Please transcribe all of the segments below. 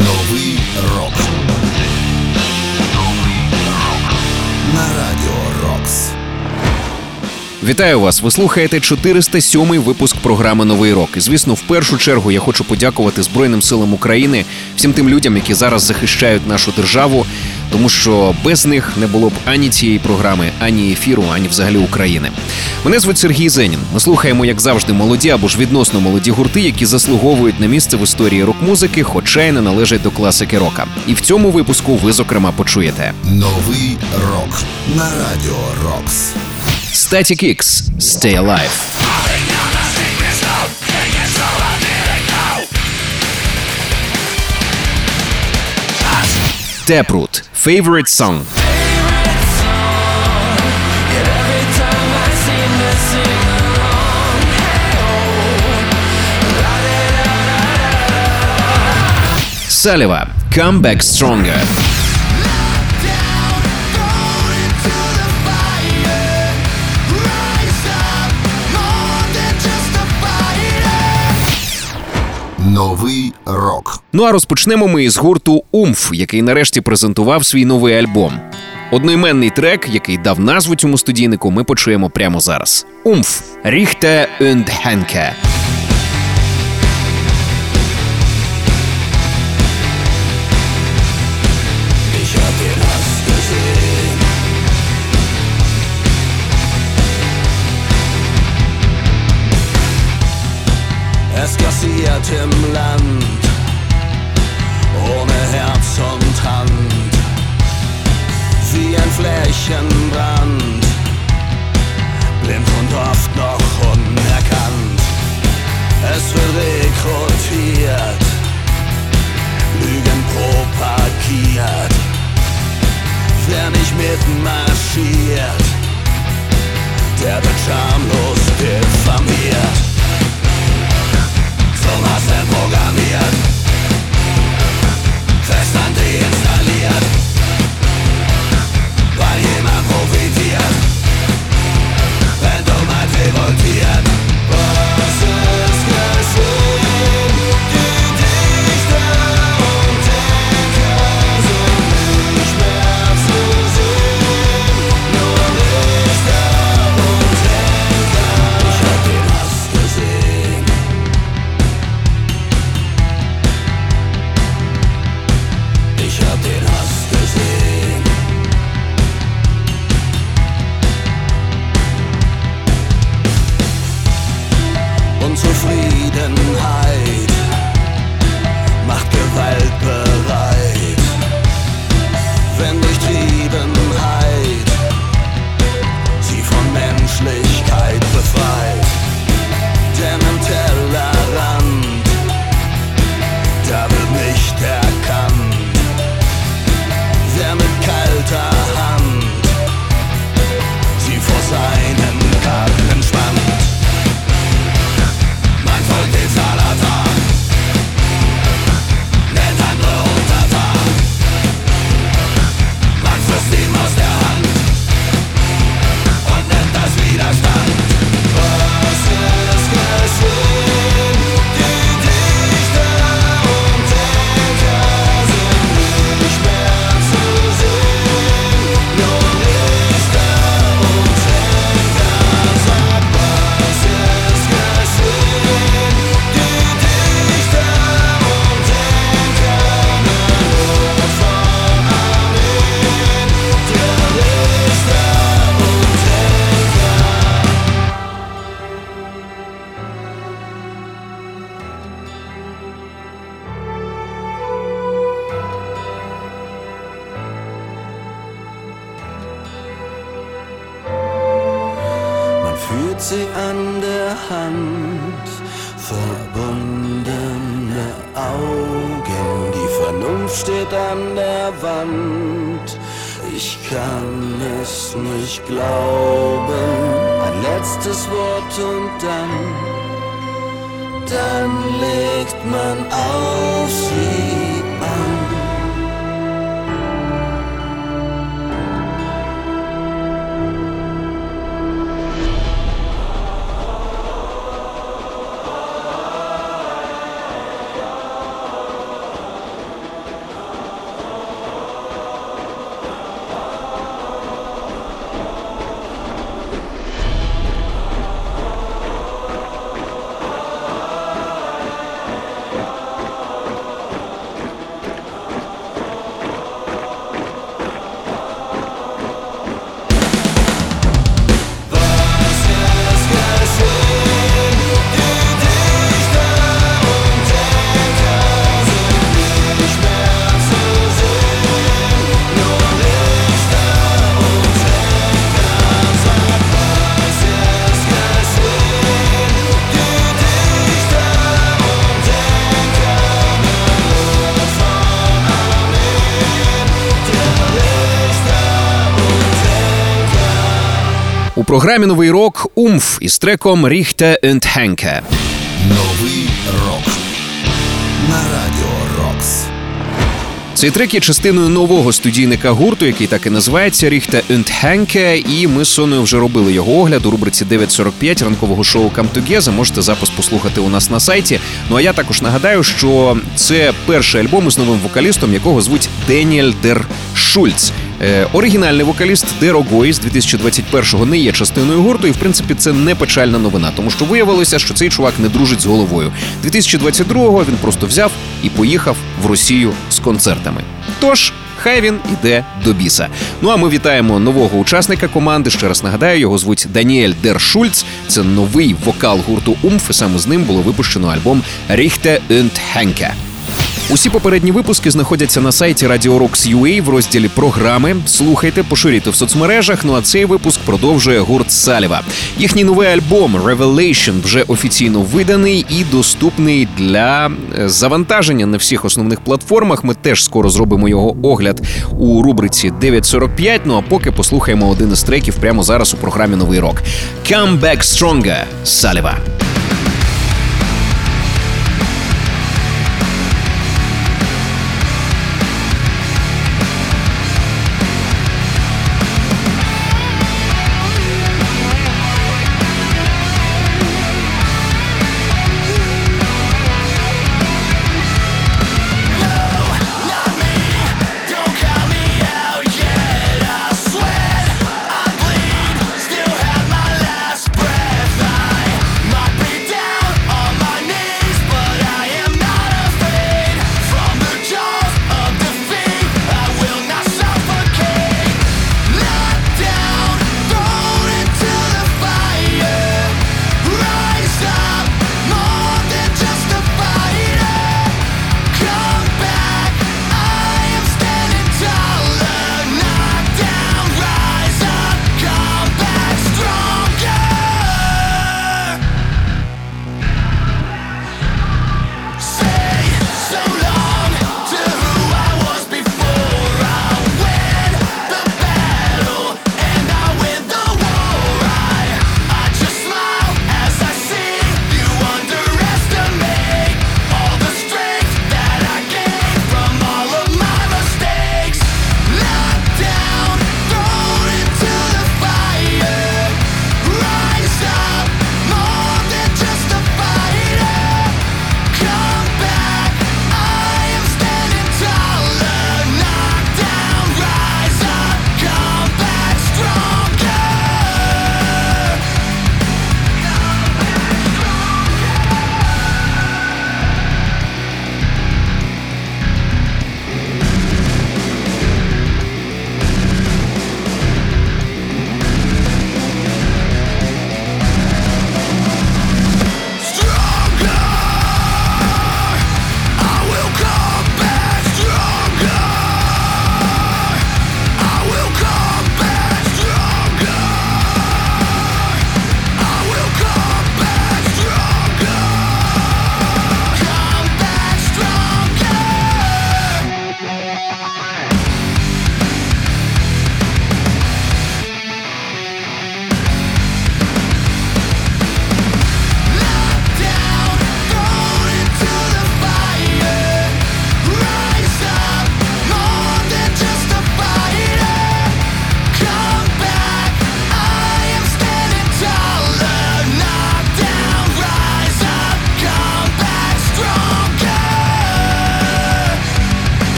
Новий рок. На радіо Рокс. Вітаю вас! Ви слухаєте 407-й випуск програми Новий рок. І звісно, в першу чергу я хочу подякувати Збройним силам України, всім тим людям, які зараз захищають нашу державу, тому що без них не було б ані цієї програми, ані ефіру, ані взагалі України. Мене звуть Сергій Зенін. Ми слухаємо, як завжди, молоді або ж відносно молоді гурти, які заслуговують на місце в історії рок-музики, хоча й не належать до класики рока. І в цьому випуску ви зокрема почуєте Новий рок. На радіо Рокс. Static X Stay Alive. Taproot Favorite Song. Saliva Come Back Stronger. Новий рок. Ну а розпочнемо ми із гурту Умф, який нарешті презентував свій новий альбом. Одноіменний трек, який дав назву цьому студійнику, ми почуємо прямо зараз. Умф Ріхте und Henke. Grassiert im Land, ohne Herz und Hand, wie ein Flächenbrand, blind und oft noch unerkannt. Es wird rekrutiert, Lügen propagiert. Wer nicht mitmarschiert, der wird schamlos glauben, ein letztes Wort und dann, dann legt man auf програмі новий рок Умф із треком Ріхте und Henke. Новий рок на радіо Рокс. Цей трек є частиною нового студійника гурту, який так і називається Ріхте Henke, І ми з Соною вже робили його огляд у рубриці 9.45 ранкового шоу Come Together. Можете запис послухати у нас на сайті. Ну а я також нагадаю, що це перший альбом із новим вокалістом, якого звуть Деніель Дер Шульц. Е, оригінальний вокаліст Деро Гой з 2021-го не є частиною гурту, і в принципі це не печальна новина, тому що виявилося, що цей чувак не дружить з головою. 2022-го він просто взяв і поїхав в Росію з концертами. Тож. Хай він іде до біса. Ну а ми вітаємо нового учасника команди. Ще раз нагадаю, його звуть Даніель Дершульц. Це новий вокал гурту Умф. Саме з ним було випущено альбом Ріхте und Henke. Усі попередні випуски знаходяться на сайті Radio Rocks UA в розділі програми. Слухайте, поширюйте в соцмережах. Ну а цей випуск продовжує гурт Саліва. Їхній новий альбом Revelation вже офіційно виданий і доступний для е, завантаження на всіх основних платформах. Ми теж скоро зробимо його огляд у рубриці 9.45. Ну а поки послухаємо один із треків прямо зараз у програмі Новий рок. Come Back Stronger Саліва.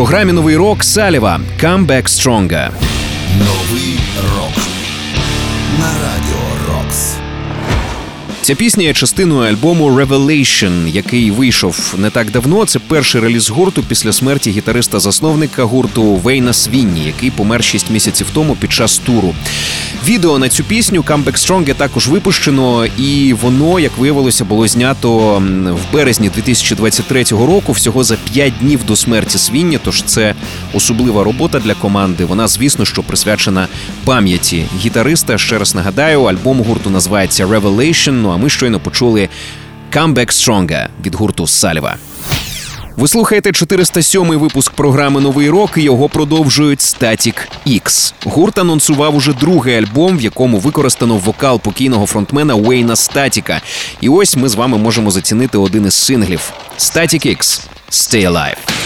Програмі новий рок Саліва «Come Back Stronger». Новий рок на радіо. Ця пісня є частиною альбому Revelation, який вийшов не так давно. Це перший реліз гурту після смерті гітариста-засновника гурту Вейна Свінні, який помер 6 місяців тому під час туру. Відео на цю пісню «Come Back Strong» також випущено, і воно, як виявилося, було знято в березні 2023 року, всього за 5 днів до смерті свіння. Тож це особлива робота для команди. Вона, звісно, що присвячена пам'яті гітариста. Ще раз нагадаю, альбом гурту називається Revelation. А ми щойно почули «Come Back Stronger» від гурту Саліва. Ви слухаєте 407-й випуск програми Новий рок. і Його продовжують Static X. Гурт анонсував уже другий альбом, в якому використано вокал покійного фронтмена Уейна Статіка. І ось ми з вами можемо зацінити один із синглів Static X – Stay Alive.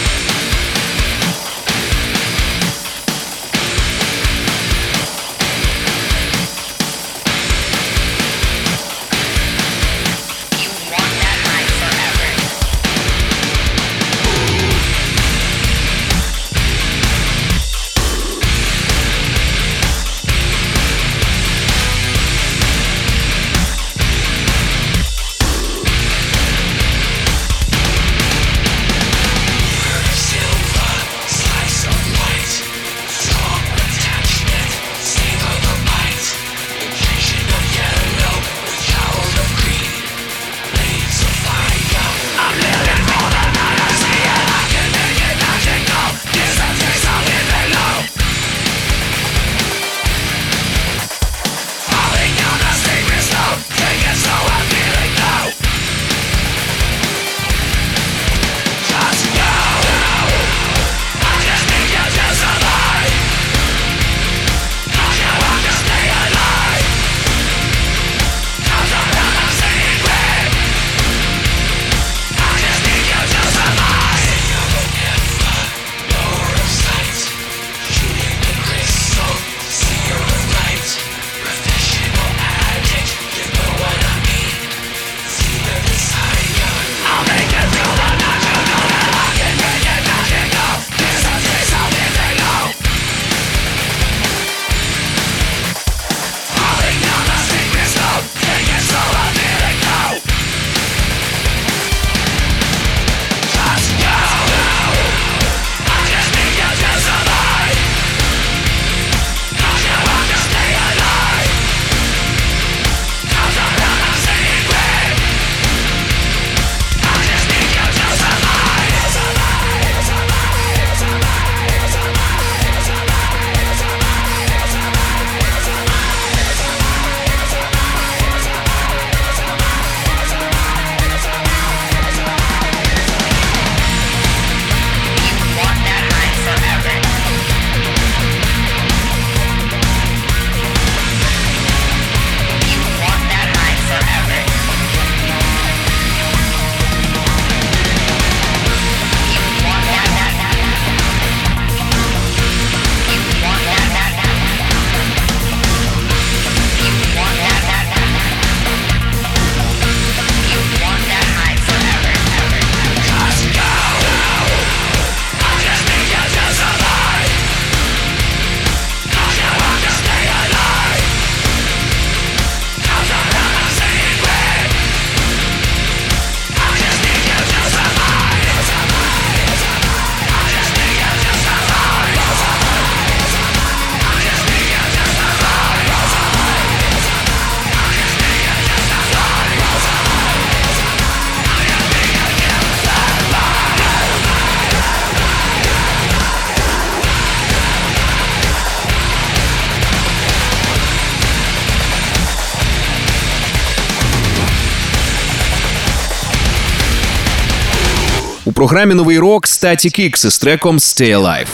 Програмі новий рок Static X із треком «Stay Alive».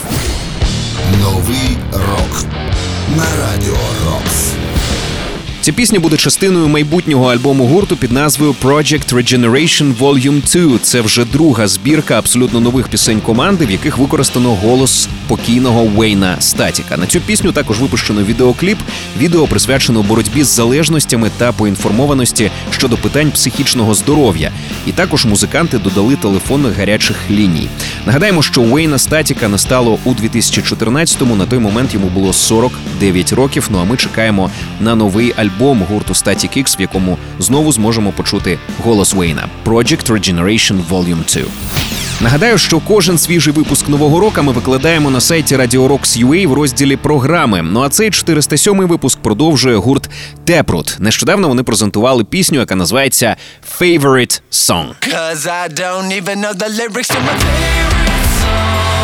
Новий рок Ця пісня буде частиною майбутнього альбому гурту під назвою Project Regeneration Volume 2. Це вже друга збірка абсолютно нових пісень команди, в яких використано голос покійного Уейна Статіка. На цю пісню також випущено відеокліп. Відео присвячено боротьбі з залежностями та поінформованості щодо питань психічного здоров'я. І також музиканти додали телефонних гарячих ліній. Нагадаємо, що Уейна Статіка не стало у 2014-му. На той момент йому було 49 років. Ну а ми чекаємо на новий альбом альбом гурту Static X, в якому знову зможемо почути голос Вейна Project Regeneration Volume 2. Нагадаю, що кожен свіжий випуск нового року ми викладаємо на сайті Radio Rocks UA в розділі програми. Ну а цей 407-й випуск продовжує гурт Тепрут. Нещодавно вони презентували пісню, яка називається Favorite Song. Cause I don't even know the lyrics to my favorite song.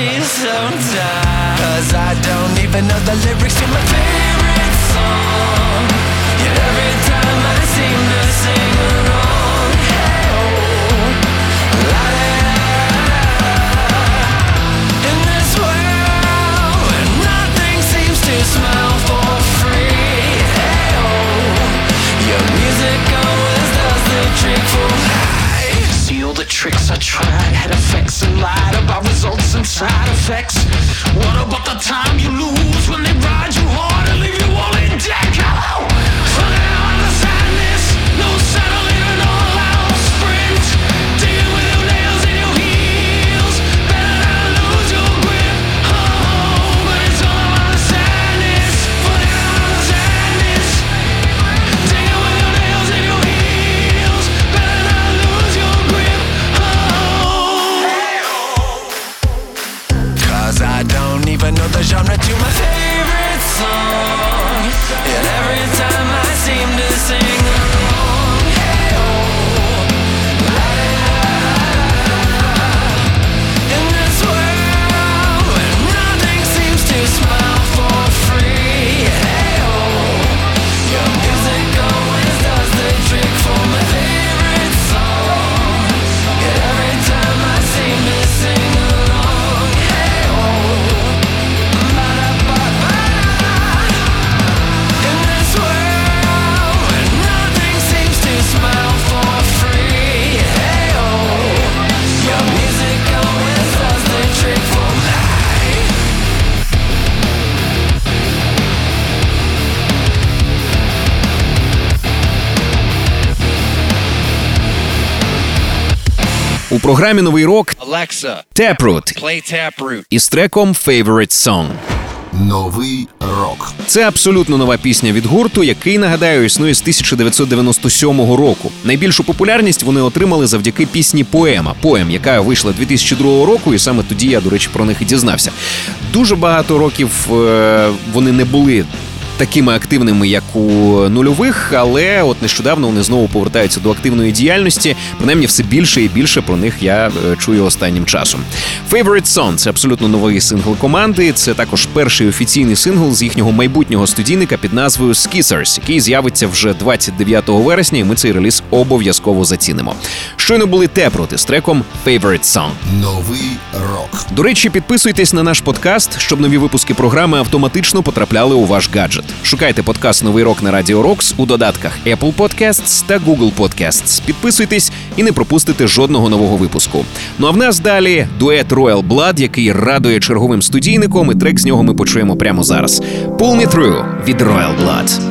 Melody's so tight. Cause I don't even know the lyrics to my favorite song. Yet every time I seem to sing along, the tricks I tried had effects and lied about results and side effects. What about the time you lose when they ride you hard and leave you all in deck? Hello, running on I don't even know the genre to my favorite song. And every програмі Новий рок Alexa, Taproot play Taproot. із треком Favorite Song. Новий рок. Це абсолютно нова пісня від гурту, який нагадаю існує з 1997 року. Найбільшу популярність вони отримали завдяки пісні Поема Поем, яка вийшла 2002 року, і саме тоді я, до речі, про них і дізнався. Дуже багато років е, вони не були. Такими активними, як у нульових, але от нещодавно вони знову повертаються до активної діяльності. Принаймні, все більше і більше про них я е, чую останнім часом. Favorite Song – це абсолютно новий сингл команди. Це також перший офіційний сингл з їхнього майбутнього студійника під назвою Scissors, який з'явиться вже 29 вересня. І ми цей реліз обов'язково зацінимо. Щойно були Taproot з треком Favorite Song. Новий рок. До речі, підписуйтесь на наш подкаст, щоб нові випуски програми автоматично потрапляли у ваш гаджет. Шукайте подкаст Новий рок на Радіо Рокс у додатках Apple Podcasts та Google Podcasts. Підписуйтесь і не пропустите жодного нового випуску. Ну а в нас далі дует Royal Blood, який радує черговим студійником, і трек з нього ми почуємо прямо зараз. Pull Me Through від Royal Blood.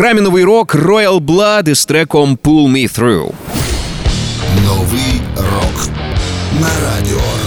Програмі новий рок Royal Blood із треком Pull Me Through. Новий рок на радіо.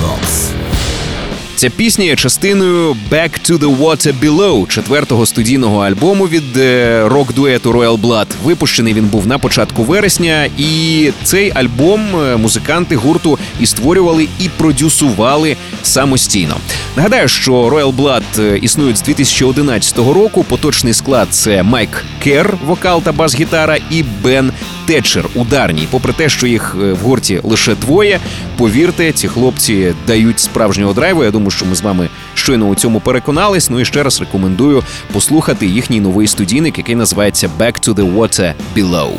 Ця пісня є частиною Back to the Water Below, четвертого студійного альбому від е, рок-дуету Royal Blood. Випущений він був на початку вересня, і цей альбом е, музиканти гурту і створювали, і продюсували самостійно. Нагадаю, що Royal Blood е, існують з 2011 року. Поточний склад це Майк Кер, вокал та бас-гітара, і Бен Тетчер, ударній. Попри те, що їх в гурті лише двоє, повірте, ці хлопці дають справжнього драйву. Я думаю, що ми з вами щойно у цьому переконались. Ну і ще раз рекомендую послухати їхній новий студійник, який називається Back to the Water Below.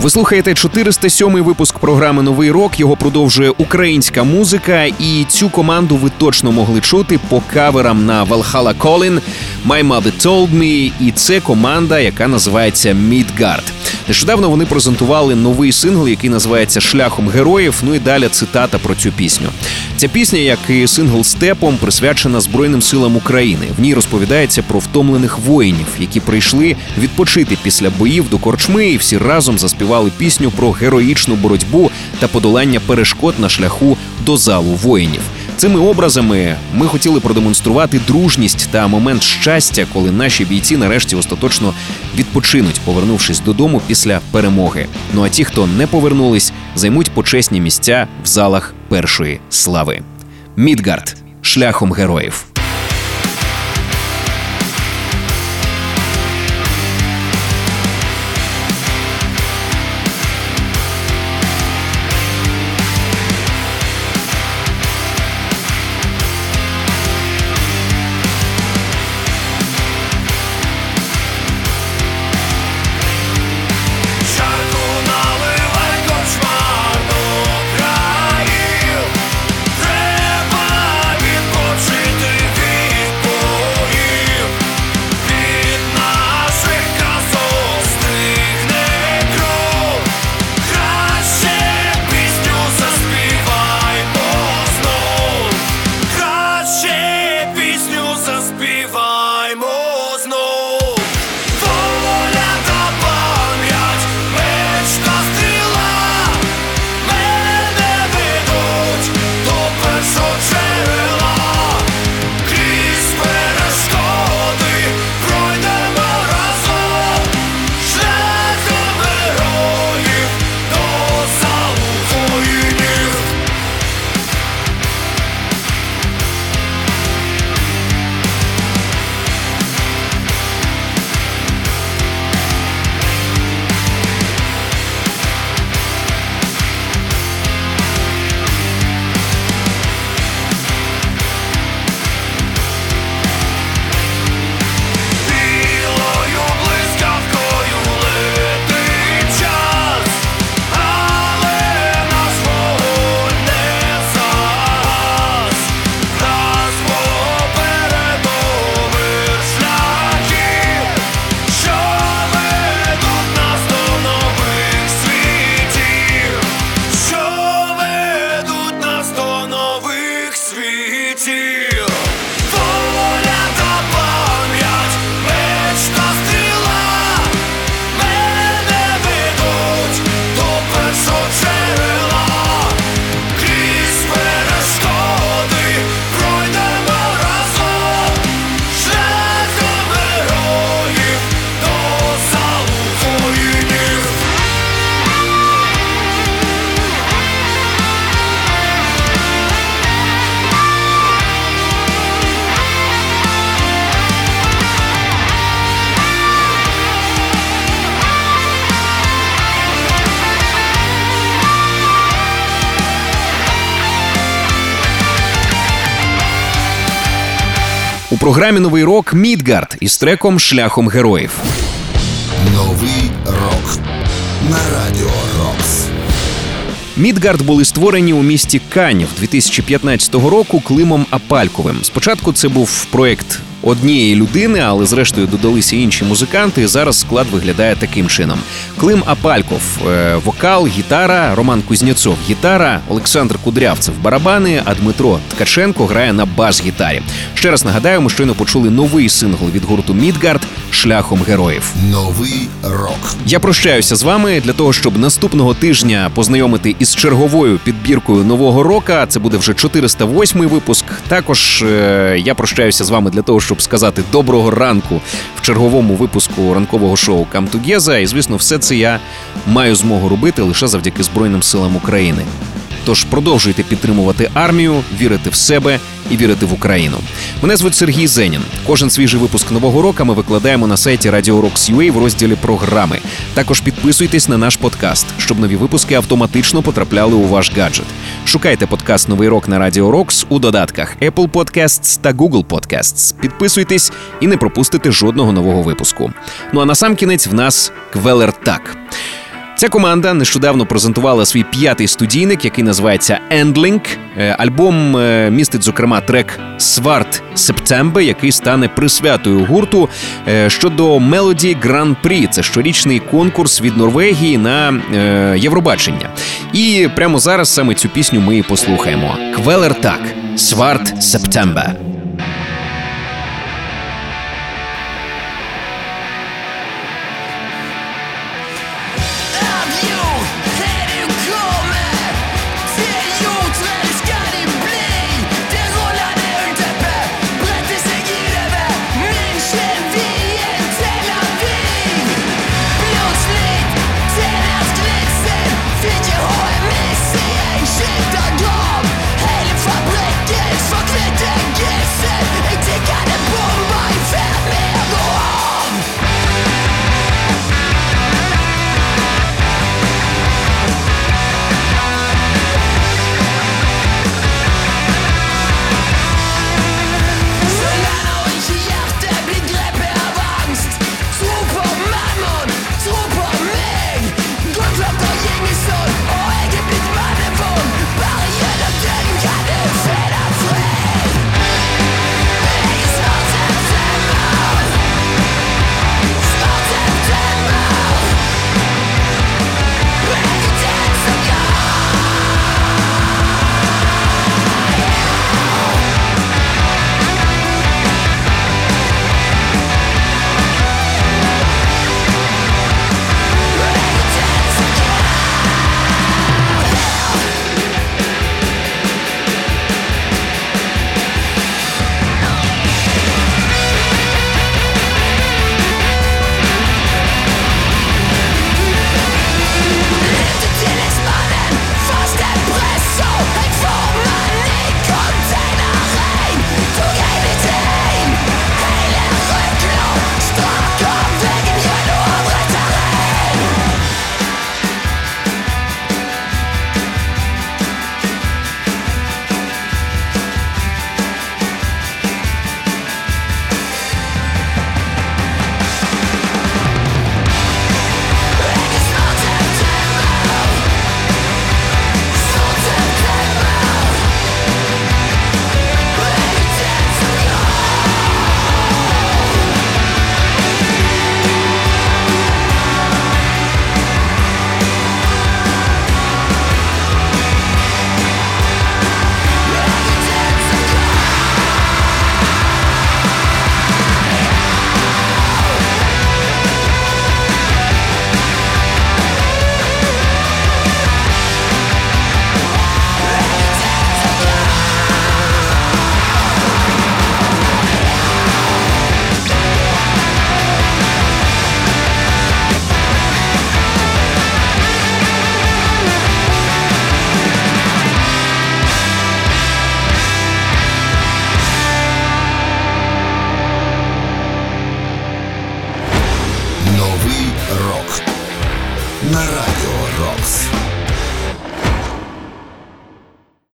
Ви слухаєте 407-й випуск програми Новий рок. Його продовжує українська музика, і цю команду ви точно могли чути по каверам на Valhalla Calling, My Mother Told Me, і це команда, яка називається Midgard. Нещодавно вони презентували новий сингл, який називається Шляхом героїв. Ну і далі цитата про цю пісню. Ця пісня, як і сингл Степом, присвячена Збройним силам України. В ній розповідається про втомлених воїнів, які прийшли відпочити після боїв до корчми, і всі разом заспівали пісню про героїчну боротьбу та подолання перешкод на шляху до залу воїнів. Цими образами ми хотіли продемонструвати дружність та момент щастя, коли наші бійці нарешті остаточно відпочинуть, повернувшись додому після перемоги. Ну а ті, хто не повернулись, займуть почесні місця в залах першої слави. Мідгард шляхом героїв. У програмі новий рок Мідгард із треком Шляхом героїв. Новий рок на радіо Рокс. Мідгард були створені у місті Канів 2015 року Климом Апальковим. Спочатку це був проект однієї людини, але зрештою додалися інші музиканти. і Зараз склад виглядає таким чином: Клим Апальков, е, вокал, гітара, Роман Кузнєцов, гітара, Олександр Кудрявцев, барабани, а Дмитро Ткаченко грає на бас-гітарі. Ще раз нагадаю, ми щойно почули новий сингл від гурту Мідгард шляхом героїв. Новий рок. Я прощаюся з вами для того, щоб наступного тижня познайомити із черговою підбіркою нового рока. Це буде вже 408 випуск. Також е, я прощаюся з вами для того, щоб сказати доброго ранку в черговому випуску ранкового шоу «Come Together». І звісно, все це я маю змогу робити лише завдяки Збройним силам України. Тож продовжуйте підтримувати армію, вірити в себе і вірити в Україну. Мене звуть Сергій Зенін. Кожен свіжий випуск нового року ми викладаємо на сайті Radio Rocks UA в розділі програми. Також підписуйтесь на наш подкаст, щоб нові випуски автоматично потрапляли у ваш гаджет. Шукайте подкаст Новий рок на Радіо Рокс у додатках Apple Podcasts та Google Podcasts. Підписуйтесь і не пропустите жодного нового випуску. Ну а на сам кінець в нас Квелертак. Ця команда нещодавно презентувала свій п'ятий студійник, який називається Endling. Е, Альбом е, містить, зокрема, трек Сварт Септембе, який стане присвятою гурту е, щодо Grand Prix. Це щорічний конкурс від Норвегії на Євробачення. І прямо зараз саме цю пісню ми і послухаємо. Квелер так. Сварт Септембе.